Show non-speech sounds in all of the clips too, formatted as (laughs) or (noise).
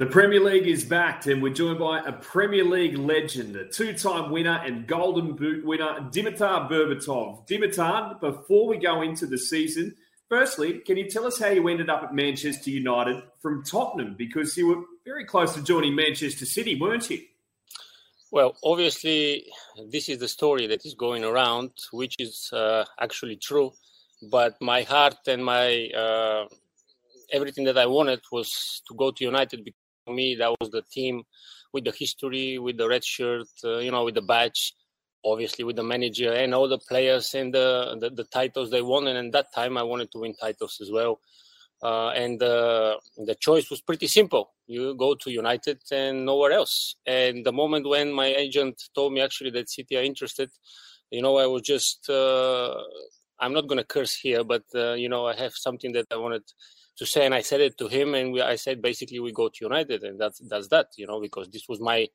The Premier League is backed, and we're joined by a Premier League legend, a two time winner and Golden Boot winner, Dimitar Berbatov. Dimitar, before we go into the season, firstly, can you tell us how you ended up at Manchester United from Tottenham? Because you were very close to joining Manchester City, weren't you? Well, obviously, this is the story that is going around, which is uh, actually true. But my heart and my uh, everything that I wanted was to go to United me, that was the team with the history, with the red shirt, uh, you know, with the badge, obviously with the manager and all the players and the, the, the titles they won. And at that time, I wanted to win titles as well. Uh, and uh, the choice was pretty simple. You go to United and nowhere else. And the moment when my agent told me actually that City are interested, you know, I was just, uh, I'm not going to curse here, but, uh, you know, I have something that I wanted to say, and I said it to him, and we, I said basically we go to United, and that's that's that, you know, because this was my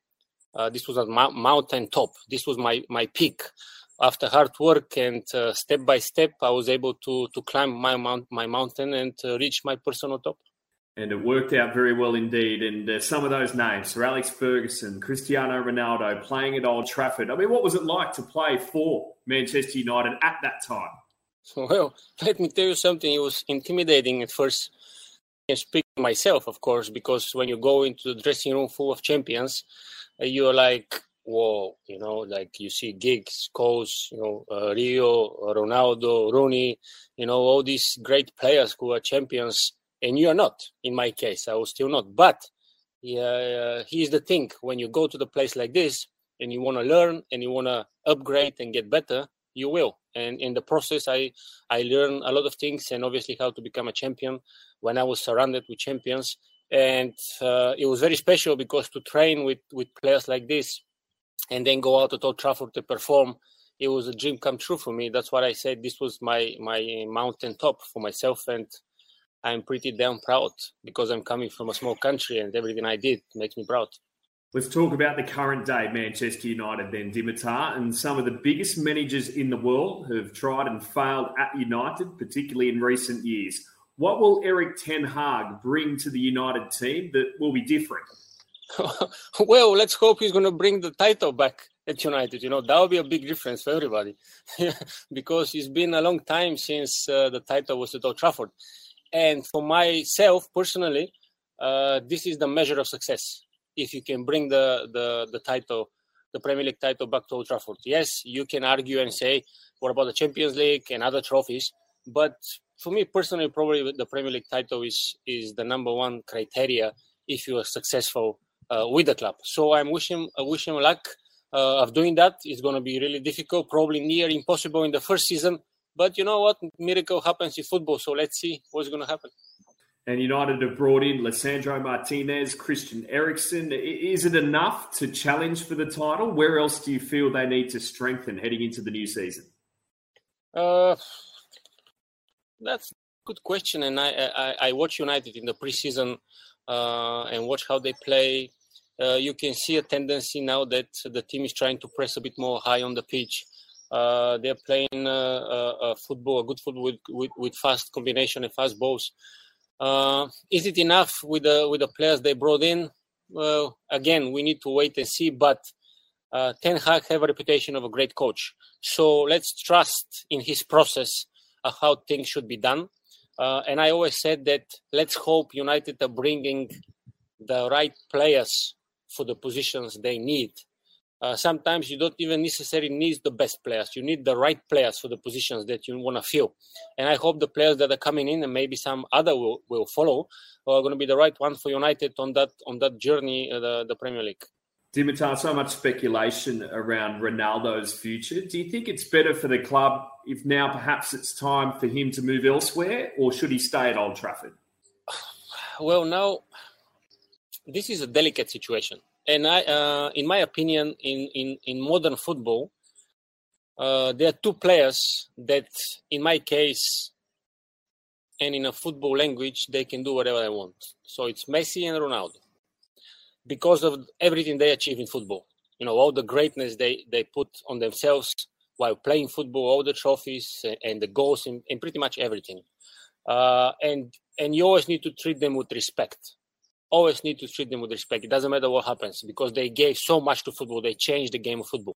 uh, this was a mountain top. This was my my peak. After hard work and uh, step by step, I was able to to climb my mount my mountain and uh, reach my personal top. And it worked out very well indeed. And uh, some of those names, Sir Alex Ferguson, Cristiano Ronaldo, playing at Old Trafford. I mean, what was it like to play for Manchester United at that time? (laughs) Well, let me tell you something. It was intimidating at first can speak myself, of course, because when you go into the dressing room full of champions, uh, you're like, whoa, you know, like you see Giggs, Scholes, you know, uh, Rio, Ronaldo, Rooney, you know, all these great players who are champions, and you are not. In my case, I was still not. But uh, here's the thing: when you go to the place like this and you want to learn and you want to upgrade and get better, you will. And in the process, I I learned a lot of things, and obviously how to become a champion when I was surrounded with champions. And uh, it was very special because to train with, with players like this and then go out to Old Trafford to perform, it was a dream come true for me. That's what I said. This was my my mountain top for myself, and I'm pretty damn proud because I'm coming from a small country, and everything I did makes me proud. Let's talk about the current day Manchester United then, Dimitar. And some of the biggest managers in the world have tried and failed at United, particularly in recent years. What will Erik Ten Hag bring to the United team that will be different? (laughs) well, let's hope he's going to bring the title back at United. You know, that would be a big difference for everybody (laughs) because it's been a long time since uh, the title was at Old Trafford. And for myself personally, uh, this is the measure of success. If you can bring the, the, the title, the Premier League title back to Old Trafford. Yes, you can argue and say, what about the Champions League and other trophies? But for me personally, probably the Premier League title is is the number one criteria if you are successful uh, with the club. So I'm wishing uh, wishing luck uh, of doing that. It's going to be really difficult, probably near impossible in the first season. But you know what? Miracle happens in football. So let's see what's going to happen. And United have brought in Lisandro Martinez, Christian Eriksen. Is it enough to challenge for the title? Where else do you feel they need to strengthen heading into the new season? Uh, that's a good question, and I, I, I watch United in the preseason uh, and watch how they play. Uh, you can see a tendency now that the team is trying to press a bit more high on the pitch. Uh, they're playing uh, uh, football, a good football with, with, with, fast combination and fast balls. Uh, is it enough with the with the players they brought in? Well, again, we need to wait and see. But Ten Hag have a reputation of a great coach, so let's trust in his process of how things should be done. Uh, and I always said that let's hope United are bringing the right players for the positions they need. Uh, sometimes you don't even necessarily need the best players. You need the right players for the positions that you want to fill. And I hope the players that are coming in and maybe some other will, will follow are going to be the right ones for United on that on that journey, uh, the, the Premier League. Dimitar, so much speculation around Ronaldo's future. Do you think it's better for the club if now perhaps it's time for him to move elsewhere, or should he stay at Old Trafford? (sighs) Well, now this is a delicate situation, and I, uh, in my opinion, in in in modern football, uh, there are two players that, in my case, and in a football language, they can do whatever they want. So it's Messi and Ronaldo because of everything they achieve in football. You know, all the greatness they, they put on themselves while playing football, all the trophies and the goals and, and pretty much everything. Uh, and and you always need to treat them with respect. Always need to treat them with respect. It doesn't matter what happens because they gave so much to football. They changed the game of football.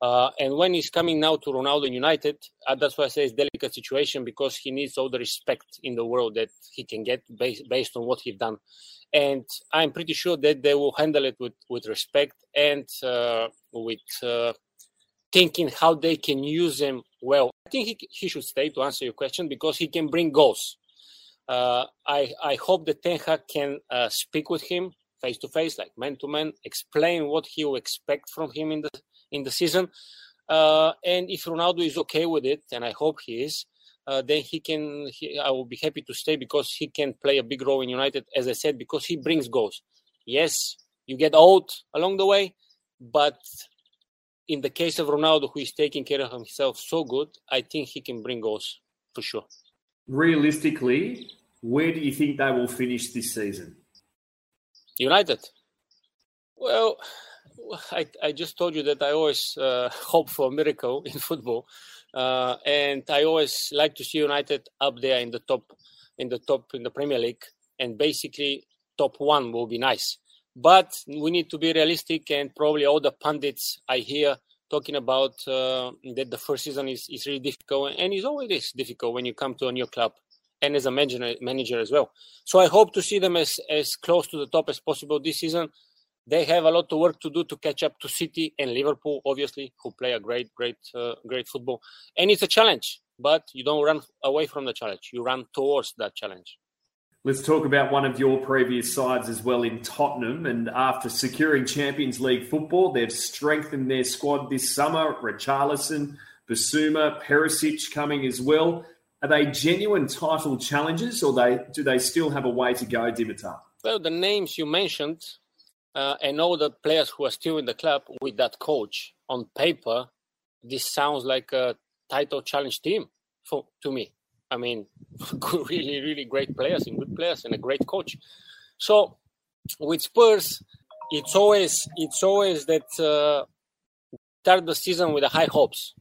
Uh, and when he's coming now to Ronaldo United, uh, that's why I say it's delicate situation because he needs all the respect in the world that he can get based, based on what he's done. And I'm pretty sure that they will handle it with, with respect and uh, with uh, thinking how they can use him well. I think he, he should stay to answer your question because he can bring goals. Uh, I, I hope that Ten Hag can uh, speak with him face to face, like man to man, explain what he will expect from him in the in the season. Uh, and if Ronaldo is okay with it, and I hope he is, uh, then he can. He, I will be happy to stay because he can play a big role in United, as I said, because he brings goals. Yes, you get old along the way, but in the case of Ronaldo, who is taking care of himself so good, I think he can bring goals for sure. Realistically, where do you think they will finish this season? United. Well, I, I just told you that I always uh, (laughs) hope for a miracle in football, uh, and I always like to see United up there in the top, in the top in the Premier League, and basically top one will be nice. But we need to be realistic, and probably all the pundits I hear talking about uh, that the first season is, is really difficult, and it's always difficult when you come to a new club and as a manager, manager as well. So I hope to see them as, as close to the top as possible this season they have a lot of work to do to catch up to City and Liverpool, obviously, who play a great, great, uh, great football. And it's a challenge, but you don't run away from the challenge. You run towards that challenge. Let's talk about one of your previous sides as well in Tottenham. And after securing Champions League football, they've strengthened their squad this summer. Richarlison, Bissouma, Perisic coming as well. Are they genuine title challenges, or they do they still have a way to go, Dimitar? Well, the names you mentioned uh, and all the players who are still in the club with that coach on paper, this sounds like a title challenge team for to me. I mean, (laughs) really, really great players and good players and a great coach. So with Spurs, it's always it's always that uh, start the season with the high hopes,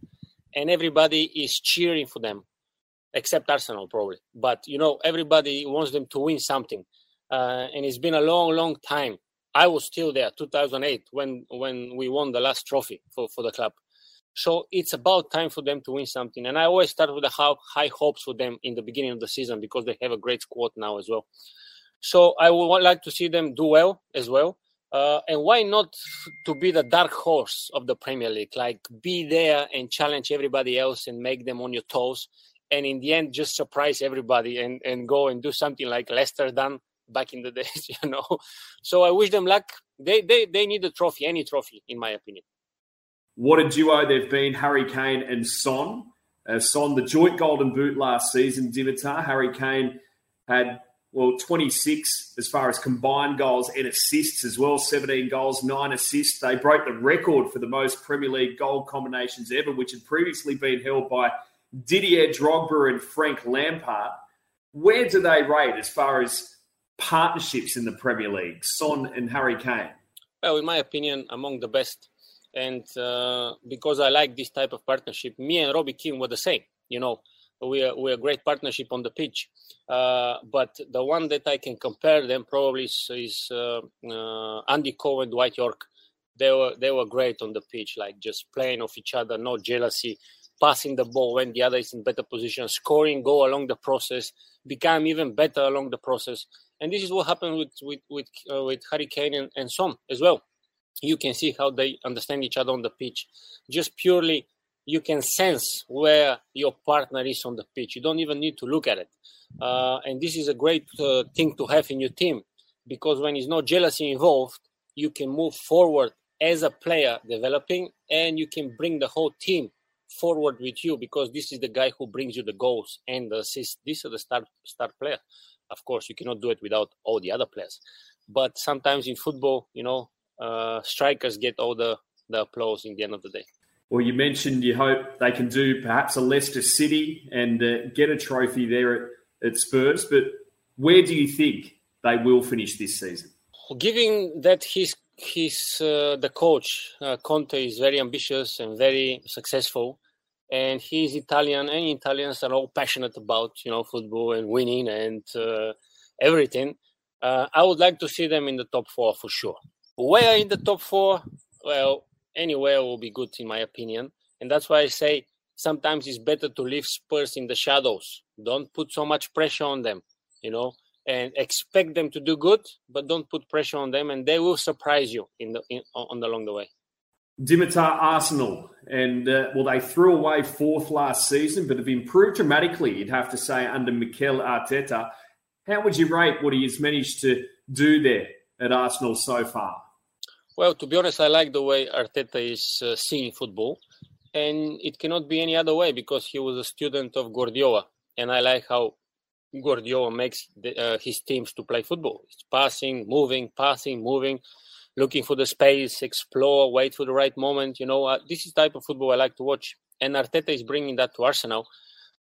and everybody is cheering for them, except Arsenal probably. But you know, everybody wants them to win something, uh, and it's been a long, long time I was still there, 2008, when when we won the last trophy for, for the club. So it's about time for them to win something. And I always start with the high, hopes for them in the beginning of the season because they have a great squad now as well. So I would like to see them do well as well. Uh, and why not to be the dark horse of the Premier League? Like be there and challenge everybody else and make them on your toes. And in the end, just surprise everybody and, and go and do something like Leicester done back in the (laughs) days, you know. So I wish them luck. They they they need a trophy, any trophy, in my opinion. What a duo they've been, Harry Kane and Son. Uh, Son, the joint Golden Boot last season, Dimitar. Harry Kane had well 26 as far as combined goals and assists as well 17 goals 9 assists they broke the record for the most premier league goal combinations ever which had previously been held by didier drogba and frank lampard where do they rate as far as partnerships in the Premier League, Son and Harry Kane? Well, in my opinion, among the best. And uh, because I like this type of partnership, me and Robbie Keane were the same. You know, we are, we're a great partnership on the pitch. Uh, but the one that I can compare them probably is, is uh, uh Andy Cole and Dwight Yorke. They were they were great on the pitch, like just playing off each other, no jealousy, passing the ball when the other is in better position, scoring go along the process, become even better along the process and this is what happened with with with, uh, with Harry Kane and, and Son as well. You can see how they understand each other on the pitch. Just purely, you can sense where your partner is on the pitch. You don't even need to look at it. Uh, and this is a great uh, thing to have in your team because when there's no jealousy involved, you can move forward as a player developing and you can bring the whole team forward with you because this is the guy who brings you the goals and the assists. These are the star star player. Of course, you cannot do it without all the other players. But sometimes in football, you know, uh, strikers get all the, the applause in the end of the day. Well, you mentioned you hope they can do perhaps a Leicester City and uh, get a trophy there at, at Spurs, but where do you think they will finish this season? Given that he's he's uh, the coach, uh, Conte is very ambitious and very successful and he's Italian, and Italians are all passionate about you know football and winning and uh, everything. Uh, I would like to see them in the top four for sure. Where in the top four? Well, anywhere will be good in my opinion, and that's why I say sometimes it's better to leave Spurs in the shadows. Don't put so much pressure on them, you know, and expect them to do good, but don't put pressure on them, and they will surprise you in the in, on the along the way. Dimitar Arsenal, and uh, well, they threw away fourth last season, but have improved dramatically. You'd have to say under Mikel Arteta. How would you rate what he has managed to do there at Arsenal so far? Well, to be honest, I like the way Arteta is uh, seeing football, and it cannot be any other way because he was a student of Guardiola, and I like how Guardiola makes the, uh, his teams to play football. It's passing, moving, passing, moving looking for the space, explore, wait for the right moment. You know, uh, this is type of football I like to watch. And Arteta is bringing that to Arsenal.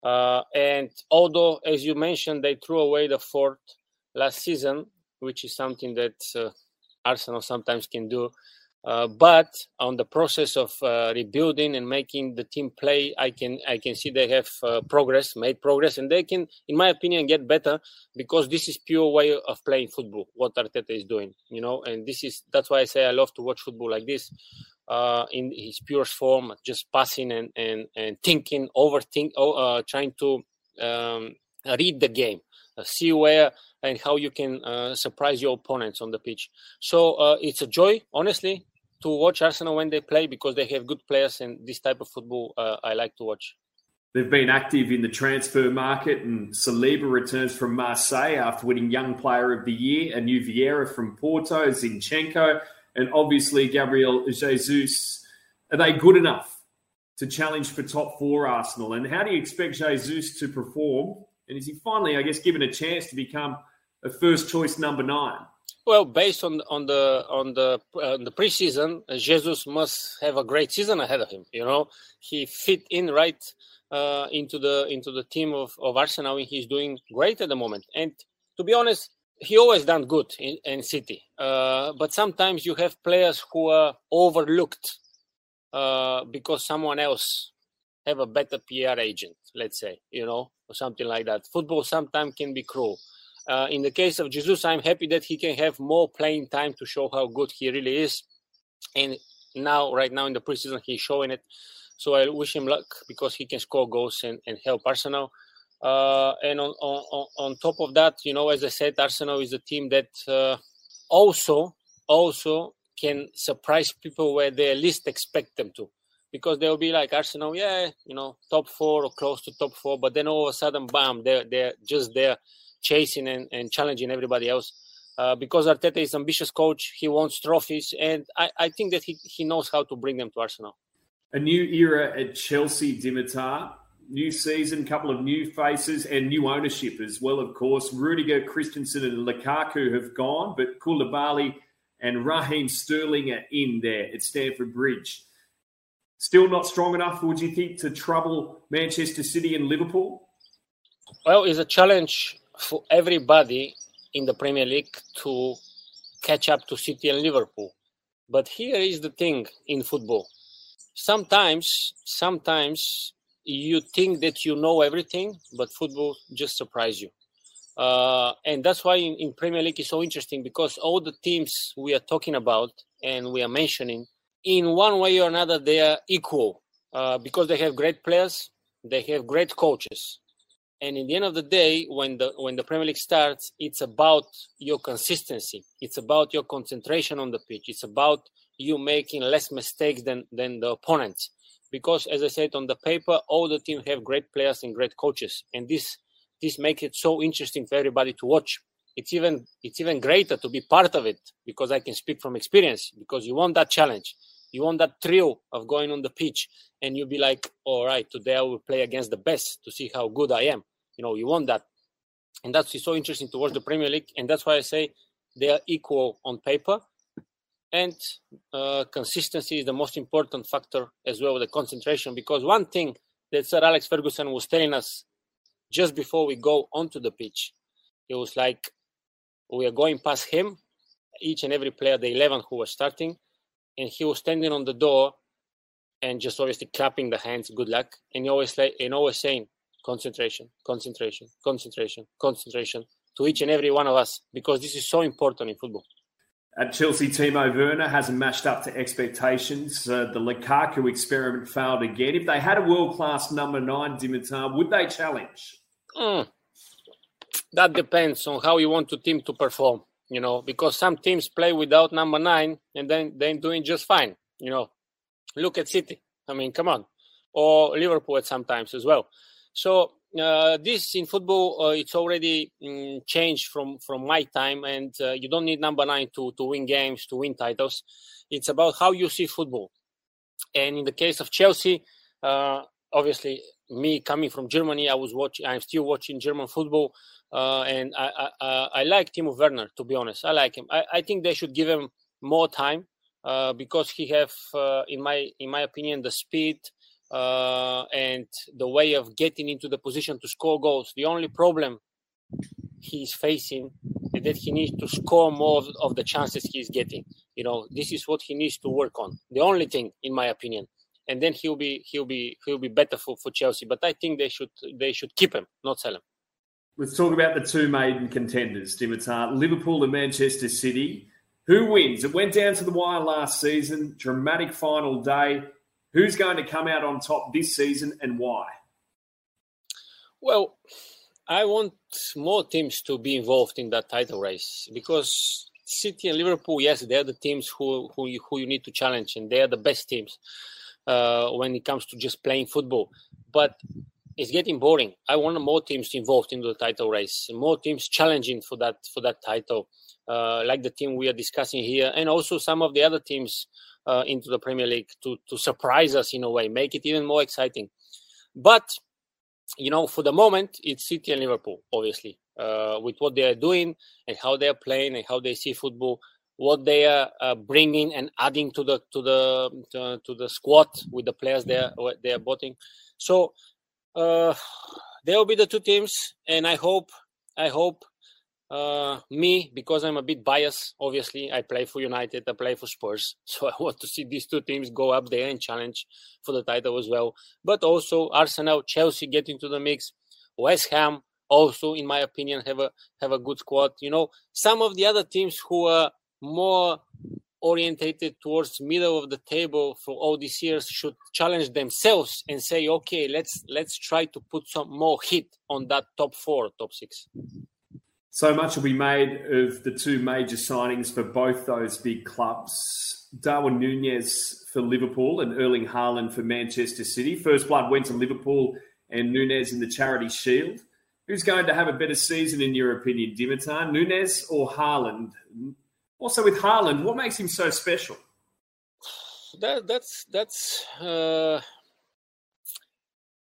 Uh, and although, as you mentioned, they threw away the fourth last season, which is something that uh, Arsenal sometimes can do, uh, but on the process of uh, rebuilding and making the team play, I can I can see they have uh, progress, made progress, and they can, in my opinion, get better because this is pure way of playing football. What Arteta is doing, you know, and this is that's why I say I love to watch football like this, uh, in his purest form, just passing and and and thinking, overthink, uh, trying to um, read the game, Uh, see where and how you can uh, surprise your opponents on the pitch. So uh, it's a joy, honestly to watch Arsenal when they play because they have good players and this type of football uh, I like to watch. They've been active in the transfer market, and Saliba returns from Marseille after winning Young Player of the Year. A new Vieira from Porto, Zinchenko, and obviously Gabriel Jesus. Are they good enough to challenge for top four Arsenal? And how do you expect Jesus to perform? And is he finally, I guess, given a chance to become a first choice number nine? Well, based on on the on the uh, the preseason, Jesus must have a great season ahead of him. You know, he fit in right uh, into the into the team of, of Arsenal, and he's doing great at the moment. And to be honest, he always done good in, in City. Uh, but sometimes you have players who are overlooked uh, because someone else have a better PR agent, let's say, you know, or something like that. Football sometimes can be cruel. Uh, in the case of Jesus, I'm happy that he can have more playing time to show how good he really is. And now, right now in the preseason, he's showing it. So I wish him luck because he can score goals and, and help Arsenal. Uh, and on, on, on top of that, you know, as I said, Arsenal is a team that uh, also also can surprise people where they least expect them to. Because they'll be like Arsenal, yeah, you know, top four or close to top four, but then all of a sudden, bam, they're they're just there chasing and, and challenging everybody else. Uh, because Arteta is ambitious coach, he wants trophies, and I, I think that he, he knows how to bring them to Arsenal. A new era at Chelsea, Dimitar. New season, couple of new faces, and new ownership as well, of course. Rudiger, Christensen, and Lukaku have gone, but Koulibaly and Raheem Sterling are in there at Stamford Bridge. Still not strong enough, would you think, to trouble Manchester City and Liverpool? Well, it's a challenge for everybody in the Premier League to catch up to City and Liverpool. But here is the thing in football. Sometimes, sometimes you think that you know everything, but football just surprise you. Uh, and that's why in, in, Premier League is so interesting because all the teams we are talking about and we are mentioning, in one way or another, they are equal uh, because they have great players, they have great coaches, and in the end of the day when the when the premier league starts it's about your consistency. It's about your concentration on the pitch. It's about you making less mistakes than than the opponents. Because as i said on the paper all the teams have great players and great coaches. And this this makes it so interesting for everybody to watch. It's even it's even greater to be part of it because i can speak from experience because you want that challenge you want that thrill of going on the pitch and you'll be like, all right, today I will play against the best to see how good I am. You know, you want that. And that's so interesting to watch the Premier League. And that's why I say they are equal on paper. And uh, consistency is the most important factor as well, the concentration. Because one thing that Sir Alex Ferguson was telling us just before we go onto the pitch, it was like we are going past him, each and every player, the 11 who was starting, and he was standing on the door and just obviously clapping the hands, good luck, and he always like and always saying concentration, concentration, concentration, concentration, to each and every one of us because this is so important in football. At Chelsea, Timo Werner hasn't matched up to expectations. Uh, the Lukaku experiment failed again. If they had a world class number nine, Dimitar, would they challenge? Mm. That depends on how you want the team to perform, you know, because some teams play without number nine and then they're doing just fine, you know. Look at City. I mean, come on. Or Liverpool at sometimes as well. So uh, this in football uh, it's already um, changed from from my time and uh, you don't need number nine to to win games to win titles it's about how you see football and in the case of chelsea uh, obviously me coming from germany i was watching i'm still watching german football uh, and I, I, I like timo werner to be honest i like him i, I think they should give him more time uh, because he have in my in my opinion the speed uh, and the way of getting into the position to score goals. The only problem he's facing is that he needs to score more of, of the chances he's getting. You know, this is what he needs to work on. The only thing, in my opinion. And then he'll be he'll be he'll be better for, for Chelsea. But I think they should they should keep him, not sell him. Let's talk about the two maiden contenders, Dimitar. Liverpool and Manchester City. Who wins? It went down to the wire last season. Dramatic final day. Who's going to come out on top this season and why? Well, I want more teams to be involved in that title race because City and Liverpool, yes, they're the teams who who you, who you need to challenge, and they're the best teams uh, when it comes to just playing football. But it's getting boring. I want more teams involved in the title race, more teams challenging for that for that title, uh, like the team we are discussing here, and also some of the other teams uh, into the Premier League to to surprise us in a way, make it even more exciting. But you know, for the moment, it's City and Liverpool, obviously, uh, with what they are doing and how they are playing and how they see football, what they are uh, bringing and adding to the to the to, to, the squad with the players they are they are bouting. So uh, there will be the two teams, and I hope I hope uh, me, because I'm a bit biased, obviously, I play for United, I play for Spurs. (laughs) So I want to see these two teams go up there and challenge for the title as well. But also Arsenal, Chelsea get into the mix. West Ham also, in my opinion, have a have a good squad. You know, some of the other teams who are more orientated towards middle of the table for all these years should challenge themselves and say, okay, let's let's try to put some more heat on that top four, top six. So much will be made of the two major signings for both those big clubs. Darwin Nunez for Liverpool and Erling Haaland for Manchester City. First blood went to Liverpool and Nunez in the Charity Shield. Who's going to have a better season, in your opinion, Dimitar? Nunez or Haaland? Also, with Haaland, what makes him so special? That, that's that's uh,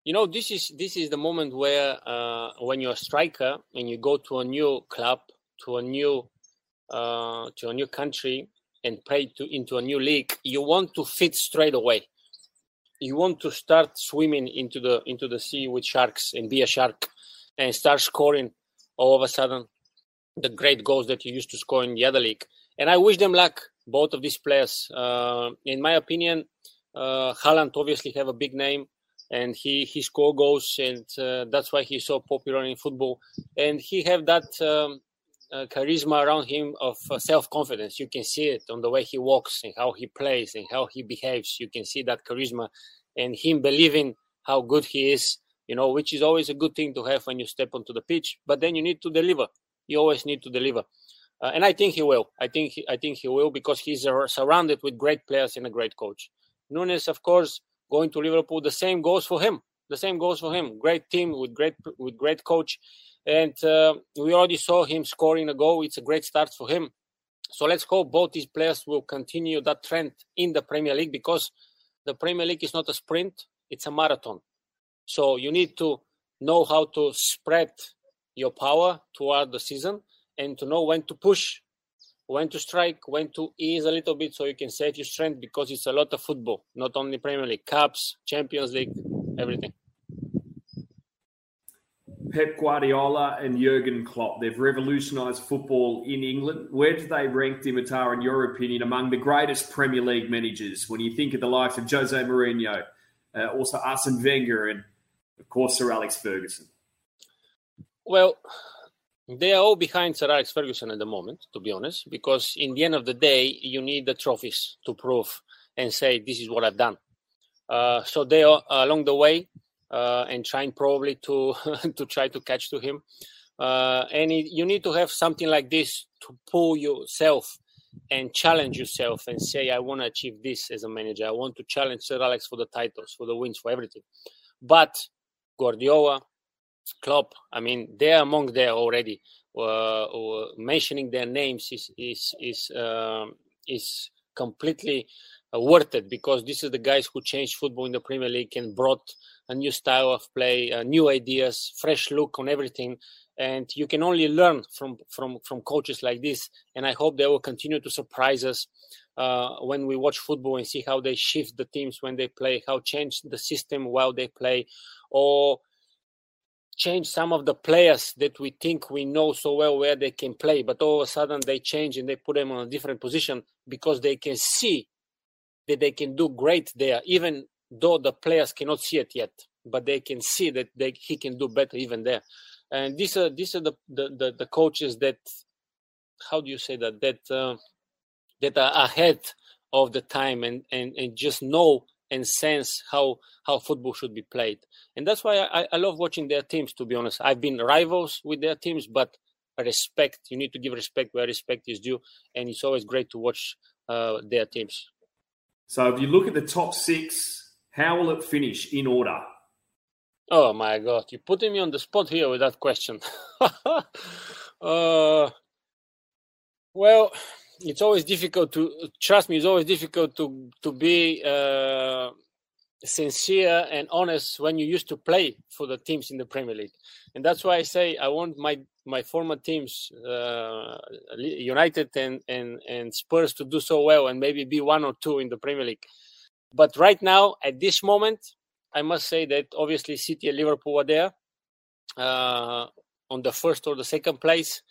you know this is this is the moment where uh, when you're a striker and you go to a new club to a new uh, to a new country and play to into a new league you want to fit straight away you want to start swimming into the into the sea with sharks and be a shark and start scoring all of a sudden the great goals that you used to score in the other league and i wish them luck both of these players uh, in my opinion uh, Haaland obviously have a big name and he he score goals, and uh, that's why he's so popular in football. And he have that um, uh, charisma around him of uh, self confidence. You can see it on the way he walks and how he plays and how he behaves. You can see that charisma and him believing how good he is. You know, which is always a good thing to have when you step onto the pitch. But then you need to deliver. You always need to deliver. Uh, and I think he will. I think he, I think he will because he's surrounded with great players and a great coach. Nunez, of course, going to Liverpool. The same goes for him. The same goes for him. Great team with great with great coach, and uh, we already saw him scoring a goal. It's a great start for him. So let's hope both these players will continue that trend in the Premier League because the Premier League is not a sprint; it's a marathon. So you need to know how to spread your power throughout the season and to know when to push when to strike, when to ease a little bit so you can save your strength because it's a lot of football, not only Premier League, Cups, Champions League, everything. Pep Guardiola and Jurgen Klopp, they've revolutionised football in England. Where do they rank Dimitar, in your opinion, among the greatest Premier League managers? When you think of the likes of Jose Mourinho, uh, also Arsene Wenger, and of course Sir Alex Ferguson. Well, they are all behind Sir Alex Ferguson at the moment, to be honest, because in the end of the day, you need the trophies to prove and say, this is what I've done. Uh, so they are along the way uh, and trying probably to (laughs) to try to catch to him. Uh, and it, you need to have something like this to pull yourself and challenge yourself and say, I want to achieve this as a manager. I want to challenge Sir Alex for the titles, for the wins, for everything. But Guardiola, Klopp, I mean, they're among there already. Uh, mentioning their names is is is um, is completely uh, worth it because this is the guys who changed football in the Premier League and brought a new style of play, uh, new ideas, fresh look on everything. And you can only learn from from from coaches like this. And I hope they will continue to surprise us uh, when we watch football and see how they shift the teams when they play, how change the system while they play, or change some of the players that we think we know so well where they can play, but all of a sudden they change and they put them on a different position because they can see that they can do great there, even though the players cannot see it yet, but they can see that they, he can do better even there. And these are these are the the, the, the coaches that how do you say that that uh, that are ahead of the time and, and and just know and sense how how football should be played. And that's why I, I love watching their teams. To be honest, I've been rivals with their teams, but respect. You need to give respect where respect is due, and it's always great to watch uh, their teams. So, if you look at the top six, how will it finish in order? Oh my God, you're putting me on the spot here with that question. (laughs) uh, well, it's always difficult to trust me. It's always difficult to to be uh, sincere and honest when you used to play for the teams in the Premier League, and that's why I say I want my my former teams, uh, United and, and and Spurs, to do so well and maybe be one or two in the Premier League. But right now, at this moment, I must say that obviously City and Liverpool are there uh, on the first or the second place.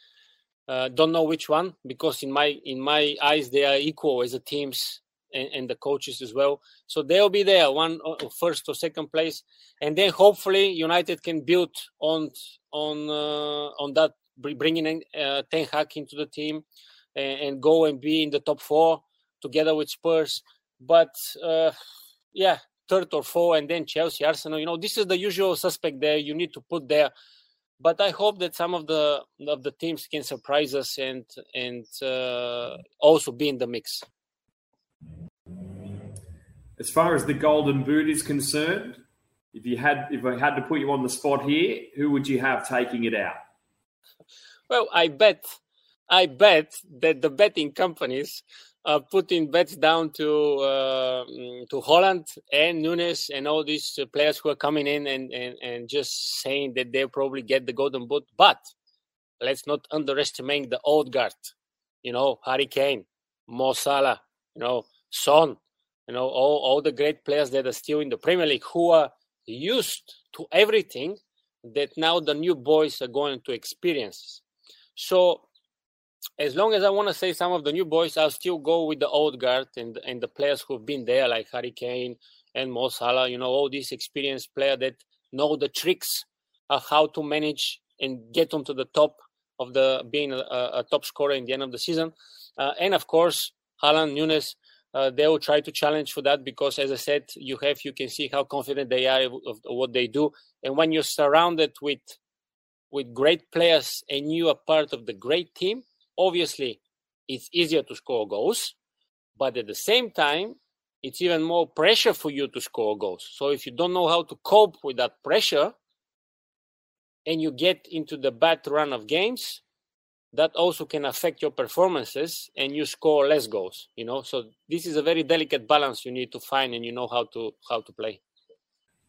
Uh, don't know which one because in my in my eyes they are equal as the teams and, and, the coaches as well. So they'll be there, one uh, first or second place, and then hopefully United can build on on uh, on that, bringing in, uh, Ten Hag into the team and, and, go and be in the top four together with Spurs. But uh, yeah, third or four, and then Chelsea, Arsenal. You know, this is the usual suspect there. You need to put there but I hope that some of the of the teams can surprise us and and uh, also be in the mix. As far as the Golden Boot is concerned, if you had if I had to put you on the spot here, who would you have taking it out? Well, I bet I bet that the betting companies uh, putting bets down to uh, mm, to Haaland and Nunez and all these uh, players who are coming in and, and, and just saying that they'll probably get the golden boot. But let's not underestimate the old guard. You know, Harry Kane, Mo Salah, you know, Son, you know, all, all the great players that are still in the Premier League who are used to everything that now the new boys are going to experience. So as long as I want to say some of the new boys, I'll still go with the old guard and and the players who've been there, like Harry Kane and Mo Salah. You know, all these experienced players that know the tricks of how to manage and get onto the top of the being a, a top scorer in the end of the season. Uh, and of course, Haaland, Nunez, uh, they will try to challenge for that because, as I said, you have you can see how confident they are of what they do. And when you're surrounded with with great players and you are part of the great team, obviously it's easier to score goals, but at the same time, it's even more pressure for you to score goals. So if you don't know how to cope with that pressure and you get into the bad run of games, that also can affect your performances and you score less goals, you know. So this is a very delicate balance you need to find and you know how to how to play.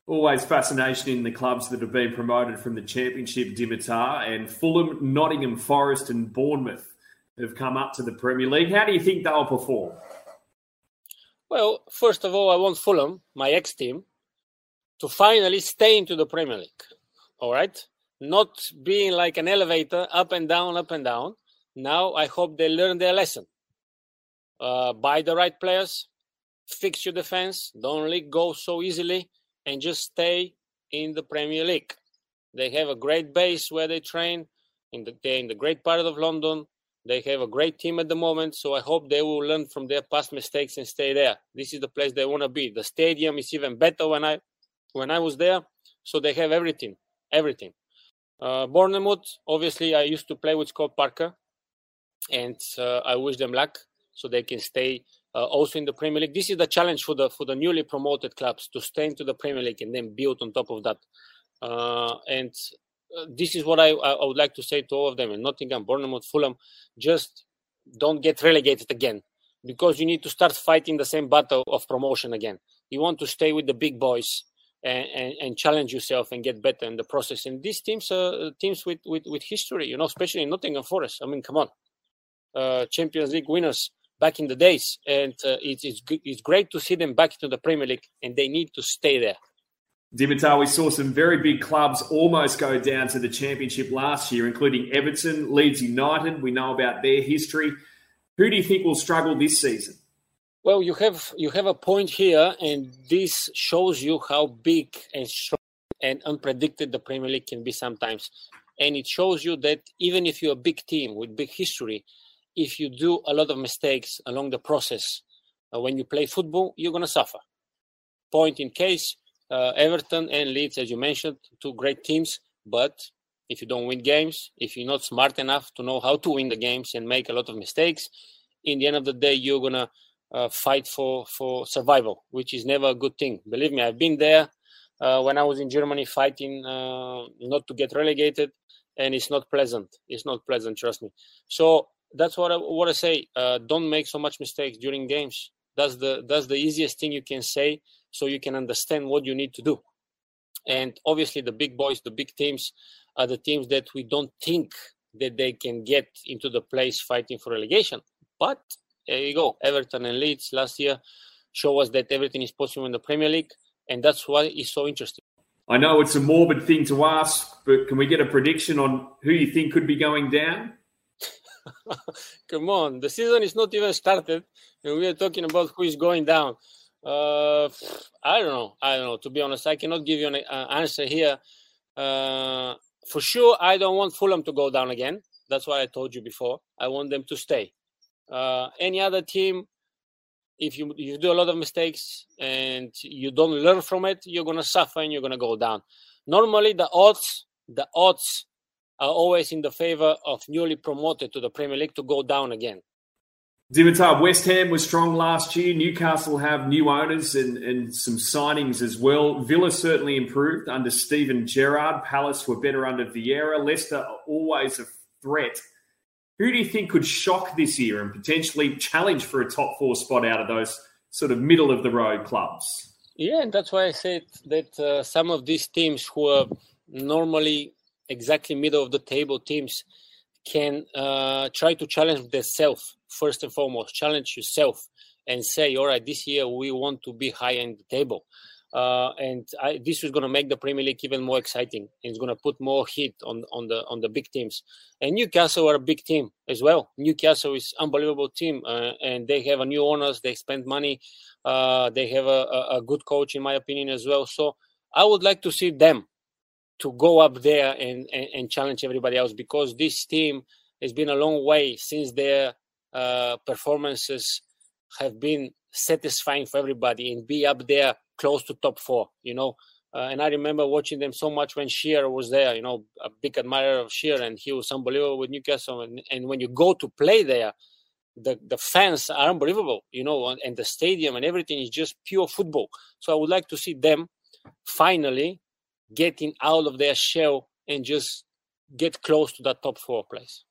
Always fascination in the clubs that have been promoted from the Championship, Dimitar, and Fulham, Nottingham Forest, and Bournemouth have come up to the Premier League. How do you think they'll perform? Well, first of all, I want Fulham, my ex team, to finally stay into the Premier League. All right? Not being like an elevator, up and down, up and down. Now I hope they learn their lesson. Uh, buy the right players, fix your defense, don't let go so easily, and just stay in the Premier League. They have a great base where they train In the, they're in the great part of London. They have a great team at the moment, so I hope they will learn from their past mistakes and stay there. This is the place they want to be. The stadium is even better when I when I was there, so they have everything, everything. Uh, Bournemouth, obviously, I used to play with Scott Parker, and uh, I wish them luck so they can stay uh, also in the Premier League. This is the challenge for the for the newly promoted clubs to stay into the Premier League and then build on top of that. Uh, and this is what I, I would like to say to all of them in Nottingham, Bournemouth, Fulham. Just don't get relegated again because you need to start fighting the same battle of promotion again. You want to stay with the big boys and, and, and challenge yourself and get better in the process. And these teams are teams with, with, with history, you know, especially in Nottingham Forest. I mean, come on. Uh, Champions League winners back in the days. And uh, it's, it's, it's great to see them back into the Premier League and they need to stay there. Dimitar, we saw some very big clubs almost go down to the championship last year, including Everton, Leeds United. We know about their history. Who do you think will struggle this season? Well, you have you have a point here, and this shows you how big and strong and unpredicted the Premier League can be sometimes. And it shows you that even if you're a big team with big history, if you do a lot of mistakes along the process uh, when you play football, you're going to suffer. Point in case, uh, Everton and Leeds, as you mentioned, two great teams. But if you don't win games, if you're not smart enough to know how to win the games and make a lot of mistakes, in the end of the day, you're gonna uh, fight for for survival, which is never a good thing. Believe me, I've been there uh, when I was in Germany fighting uh, not to get relegated, and it's not pleasant. It's not pleasant, trust me. So that's what I what I say. Uh, don't make so much mistakes during games. That's the that's the easiest thing you can say so you can understand what you need to do. And obviously, the big boys, the big teams, are the teams that we don't think that they can get into the place fighting for relegation. But there you go. Everton and Leeds last year show us that everything is possible in the Premier League, and that's why it's so interesting. I know it's a morbid thing to ask, but can we get a prediction on who you think could be going down? (laughs) Come on, the season is not even started, and we are talking about who is going down. Uh, I don't know. I don't know. To be honest, I cannot give you an uh, answer here. Uh, for sure, I don't want Fulham to go down again. That's why I told you before. I want them to stay. Uh, any other team, if you you do a lot of mistakes and you don't learn from it, you're gonna suffer and you're gonna go down. Normally, the odds the odds are always in the favor of newly promoted to the Premier League to go down again. Dimitar, West Ham was strong last year. Newcastle have new owners and, and some signings as well. Villa certainly improved under Steven Gerrard. Palace were better under Vieira. Leicester are always a threat. Who do you think could shock this year and potentially challenge for a top four spot out of those sort of middle of the road clubs? Yeah, and that's why I said that uh, some of these teams who are normally exactly middle of the table teams can uh, try to challenge themselves first and foremost. Challenge yourself and say, all right, this year we want to be high in the table. Uh, and I, this is going to make the Premier League even more exciting. It's going to put more heat on on the on the big teams. And Newcastle are a big team as well. Newcastle is unbelievable team, uh, and they have a new owners. They spend money. Uh, they have a, a, good coach, in my opinion, as well. So I would like to see them to go up there and, and, and challenge everybody else because this team has been a long way since their uh, performances have been satisfying for everybody and be up there close to top four, you know. Uh, and I remember watching them so much when Shearer was there, you know, a big admirer of Shearer, and he was unbelievable with Newcastle. And, and when you go to play there, the, the fans are unbelievable, you know, and, and the stadium and everything is just pure football. So I would like to see them finally getting out of their shell and just get close to that top four place.